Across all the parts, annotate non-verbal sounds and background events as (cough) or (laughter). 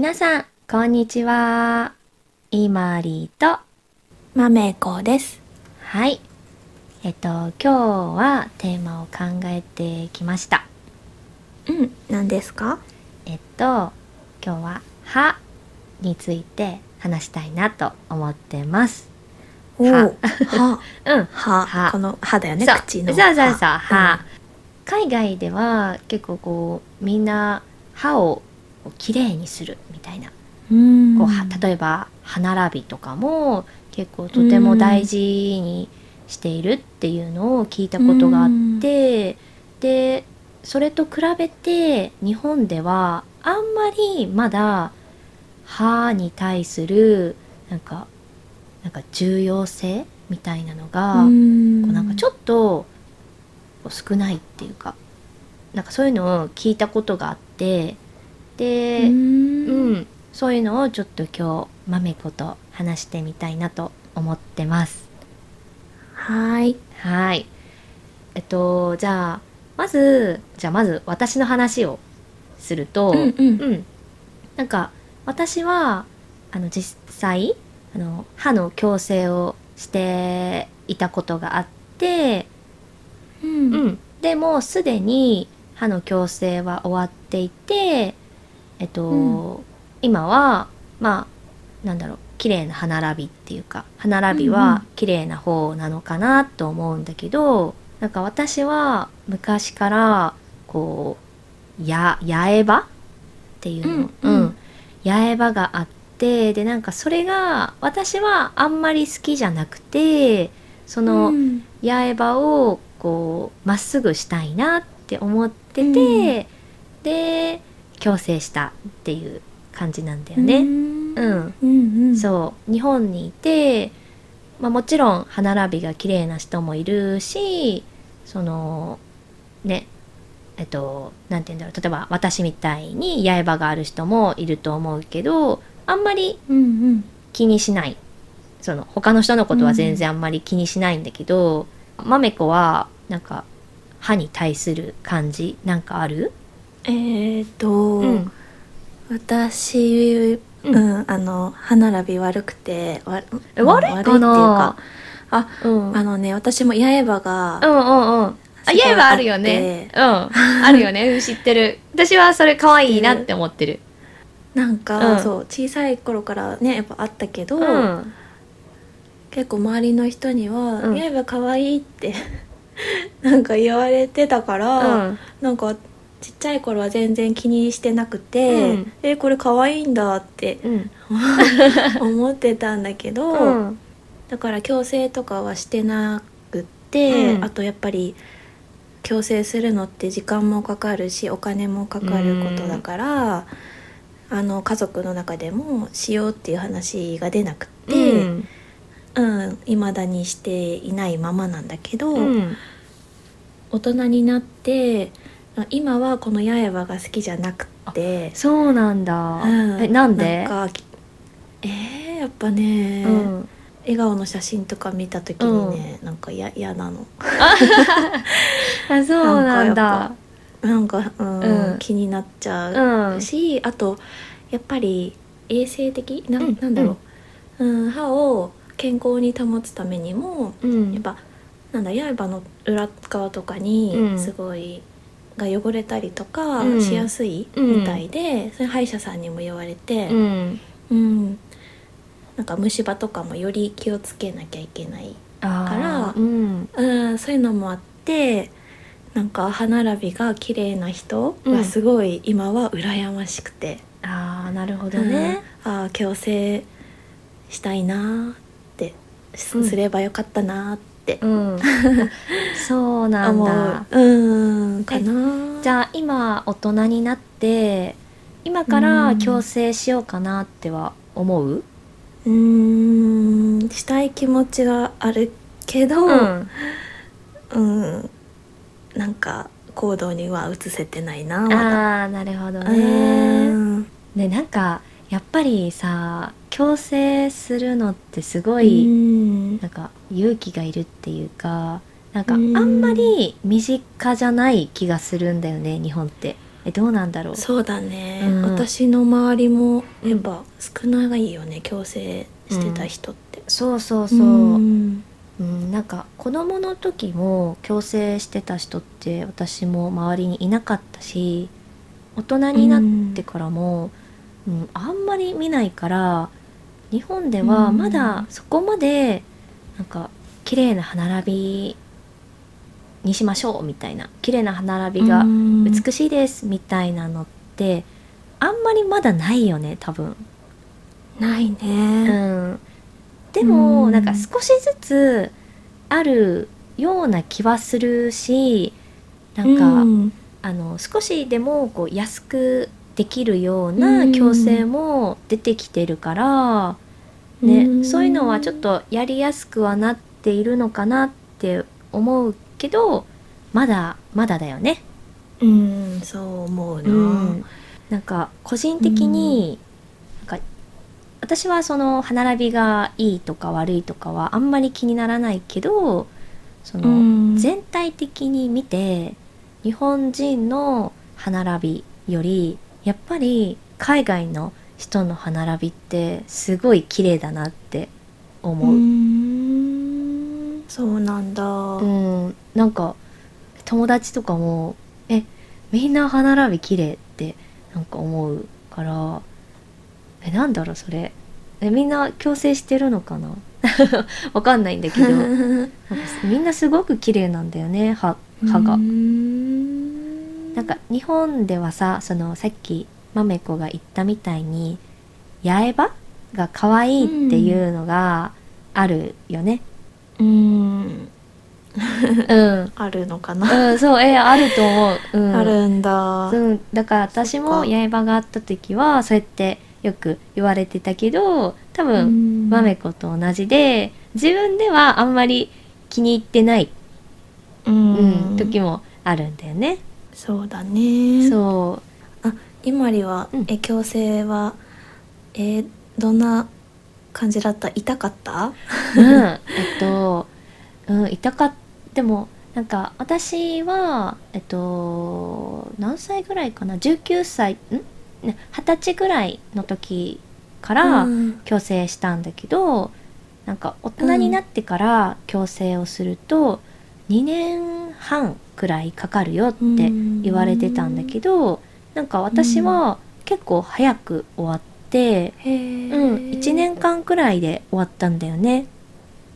皆さん、こんにちは。イマリーと、まめこです。はい。えっと、今日はテーマを考えてきました。うん、何ですか？えっと、今日は歯について話したいなと思ってます。おー歯。(laughs) うん。歯。歯この歯だよね、口の。そうそうそう、歯歯。海外では結構こう、みんな歯をきれいにするみたいな。うん。こうは例えば歯並びとかも結構とても大事にしているっていうのを聞いたことがあってでそれと比べて日本ではあんまりまだ歯に対するなんかなんか重要性みたいなのが、うん、こうなんかちょっっと少ないっていうかなんかそういうのを聞いたことがあってで、うん。うん、そういうのをちょっと今日まめこと話してみたいなと思ってます。はい。はい。えっとじゃあまずじゃあまず私の話をすると、うんうんなんか私はあの実際あの歯の矯正をしていたことがあって、う。うんん、でもうすでに歯の矯正は終わっていてえっと、うん。今はまあなんだろう綺麗な歯並びっていうか歯並びうんうん。は綺麗な方なのかなと思うんだけど、なんか私は昔からこうや八重歯っていうの、うんうん。八重歯があってでなんかそれが私はあんまり好きじゃなくてその、うん。八重歯をこうまっすぐしたいなって思ってて、で矯正したっていう感じなんだよね。うんうんうんうん。そう日本にいて、まあ、もちろん歯並びが綺麗な人もいるしそのねえっとなんて言うんだろう例えば私みたいに八重歯がある人もいると思うけどあんまりうんうん。気にしないその他の人のことは全然あんまり気にしないんだけど、まめこはなんか歯に対する感じなんかある、えーと、うん。私、ううんん、あの、歯並び悪くて、わえ悪いかな？悪いっていうか、あ、うん、うんあのね、私も八重歯が、八重歯あるよね。うん。あるよね。うん知ってる。私はそれ可愛いなって思ってる。なんか、うん。そう小さい頃からねやっぱあったけど、うん。結構周りの人にはうん「八重歯可愛いって (laughs) なんか言われてたから、うん。なんかちっちゃい頃は全然気にしてなくて「うん。えこれ可愛いんだ」ってうん。(laughs) 思ってたんだけど、うん。だから矯正とかはしてなくって、うん。あとやっぱり矯正するのって時間もかかるしお金もかかることだから、あの家族の中でもしようっていう話が出なくって、うん。うん、未だにしていないままなんだけど、うん。大人になって今はこの八重歯が好きじゃなくて、そうなんだ、うん。えなんで？なえー、やっぱね、うん。笑顔の写真とか見た時にね、なんかや嫌なの。(laughs) あそうなんだ。なんか、うんうん。気になっちゃううん。し、あとやっぱり衛生的？な,、うん。なんだろう、うん。歯を健康に保つためにもうん。やっぱなんだ刃の裏側とかにうん。すごい、が汚れたりとかうん。しやすいみたいで、それ歯医者さんにも言われて、うん。うん。なんか虫歯とかもより気をつけなきゃいけない、からうん。うん、そういうのもあってなんか歯並びが綺麗な人がすごい今は羨ましくて、ああなるほどね、うん。ああ矯正したいなーってす,、うん。ればよかったなーってうん、(laughs) そうなん思だう。うん。かな。じゃあ今大人になって今から矯正しようかなっては思う？うーん。したい気持ちはあるけど、うん。うん、なんか行動には移せてないなまだ。ああなるほどうねん。ねなんかやっぱりさ矯正するのってすごうい、ん。なんか勇気がいるっていうかなんかあうん。んまり身近じゃない気がするんだよね日本って。えどうなんだろう？そうだね、うん。私の周りもやっぱ少ないよね矯正してた人って、そうそうそう、うん。うん、なんか子供の時も矯正してた人って私も周りにいなかったし大人になってからも、うんあんまり見ないから日本ではうん。まだそこまでなんか綺麗な歯並びにしましょうみたいな綺麗な歯並びがうん。美しいですみたいなのってあんまりまだないよね多分。ないね、うん、でも、うん。なんか少しずつあるような気はするしなんか、うん。あの少しでもこう安くできるようなうん。矯正も出てきてるから、ねうん。そういうのはちょっとやりやすくはなっているのかなって思うけどまだまだだよね。うんそう思うな、うん、なんか個人的に、なんか私はその歯並びがいいとか悪いとかはあんまり気にならないけどその、うん。全体的に見て日本人の歯並びよりやっぱり海外の人の歯並びってすごい綺麗だなって思う。うん。そうなんだ、うん、なんか友達とかも「えみんな歯並び綺麗ってなんか思うから。えなんだろうそれ。えみんな矯正してるのかな？(laughs) わかんないんだけど。(laughs) みんなすごく綺麗なんだよね歯歯が。う。んなんか日本ではさそのさっきまめこが言ったみたいに八重歯が可愛いっていうのがあるよね。うん。うん、あるのかな、うん、そうえあると思う。うん、あるんだ、うん、だから私もそっか。八重歯があった時はそうやってよく言われてたけど多分、うん。まめこと同じで自分ではあんまり気に入ってない、ううん。時もあるんだよね。そうだね。そあ今里は、うん。え矯正はえーどんな感じだった？痛かった？う、うん、えっと、うん、痛かっでもなんか私はえっと何歳ぐらいかな？19歳。ん？ね二十歳ぐらいの時から、うん。矯正したんだけどなんか大人になってから矯正をすると2年半くらいかかるよって言われてたんだけどなんか私は結構早く終わって、うん、1年間くらいで終わったんだよね。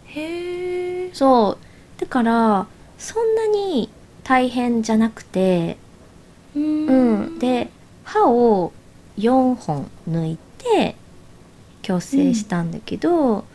へえそう。だからそんなに大変じゃなくて、ううん、で歯を4本抜いて矯正したんだけど、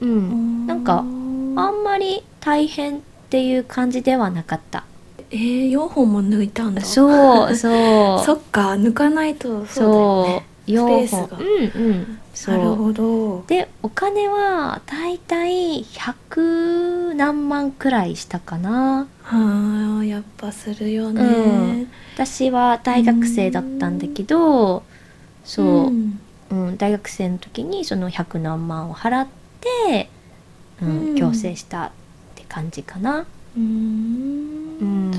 うん。なんかあんまり大変っていう感じではなかった。えー、4本も抜いたんだ。そうそう。(laughs) そっか抜かないとそうだよね。4本。スペースが。うんうん。そなるうほど。でお金はだいたい100何万くらいしたかな。はあやっぱするよね、うん。私は大学生だったんだけどそう、ん。うん、大学生の時にその100何万を払って、うんうん。矯正したって感じかな、うーん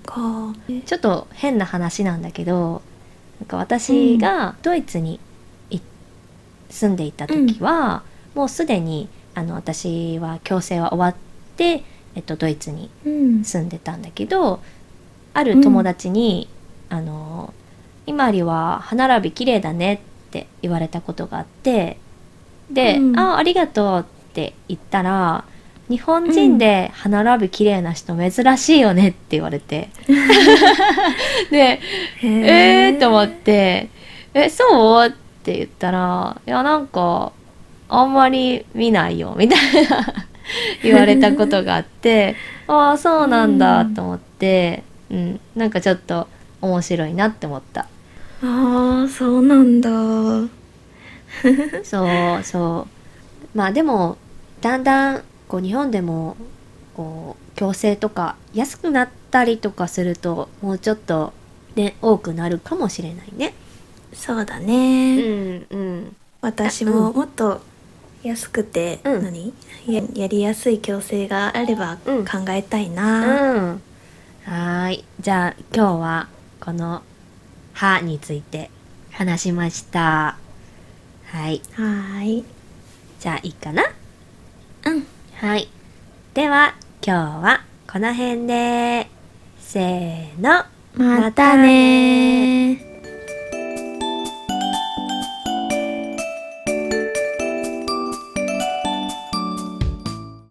か。ちょっと変な話なんだけどなんか私がドイツにい住んでいた時は、もうすでにあの私は矯正は終わって、えっと、ドイツにうん。住んでたんだけどある友達に「あの今里は歯並び綺麗だね」って言われたことがあってで「うん。あありがとう」って言ったら「日本人で歯並び綺麗な人珍しいよね」って言われて。(laughs) でへえーと思って「えそう?」って言ったら「いやなんかあんまり見ないよ」みたいな。(laughs) 言われたことがあってああそうなんだと思って、うん、なんかちょっと面白いなって思った。ああそうなんだ。そうそう。まあでもだんだんこう日本でもこう矯正とか安くなったりとかするともうちょっとね多くなるかもしれないね。そうだうね、んうん私ももっと安くて、うん。何？ややりやすい矯正があればうん。考えたいうん。な、はーい。じゃあ今日はこの歯について話しました。はい。はーい。じゃあいいかな？うんはい。では、今日はこの辺で、せーの。またね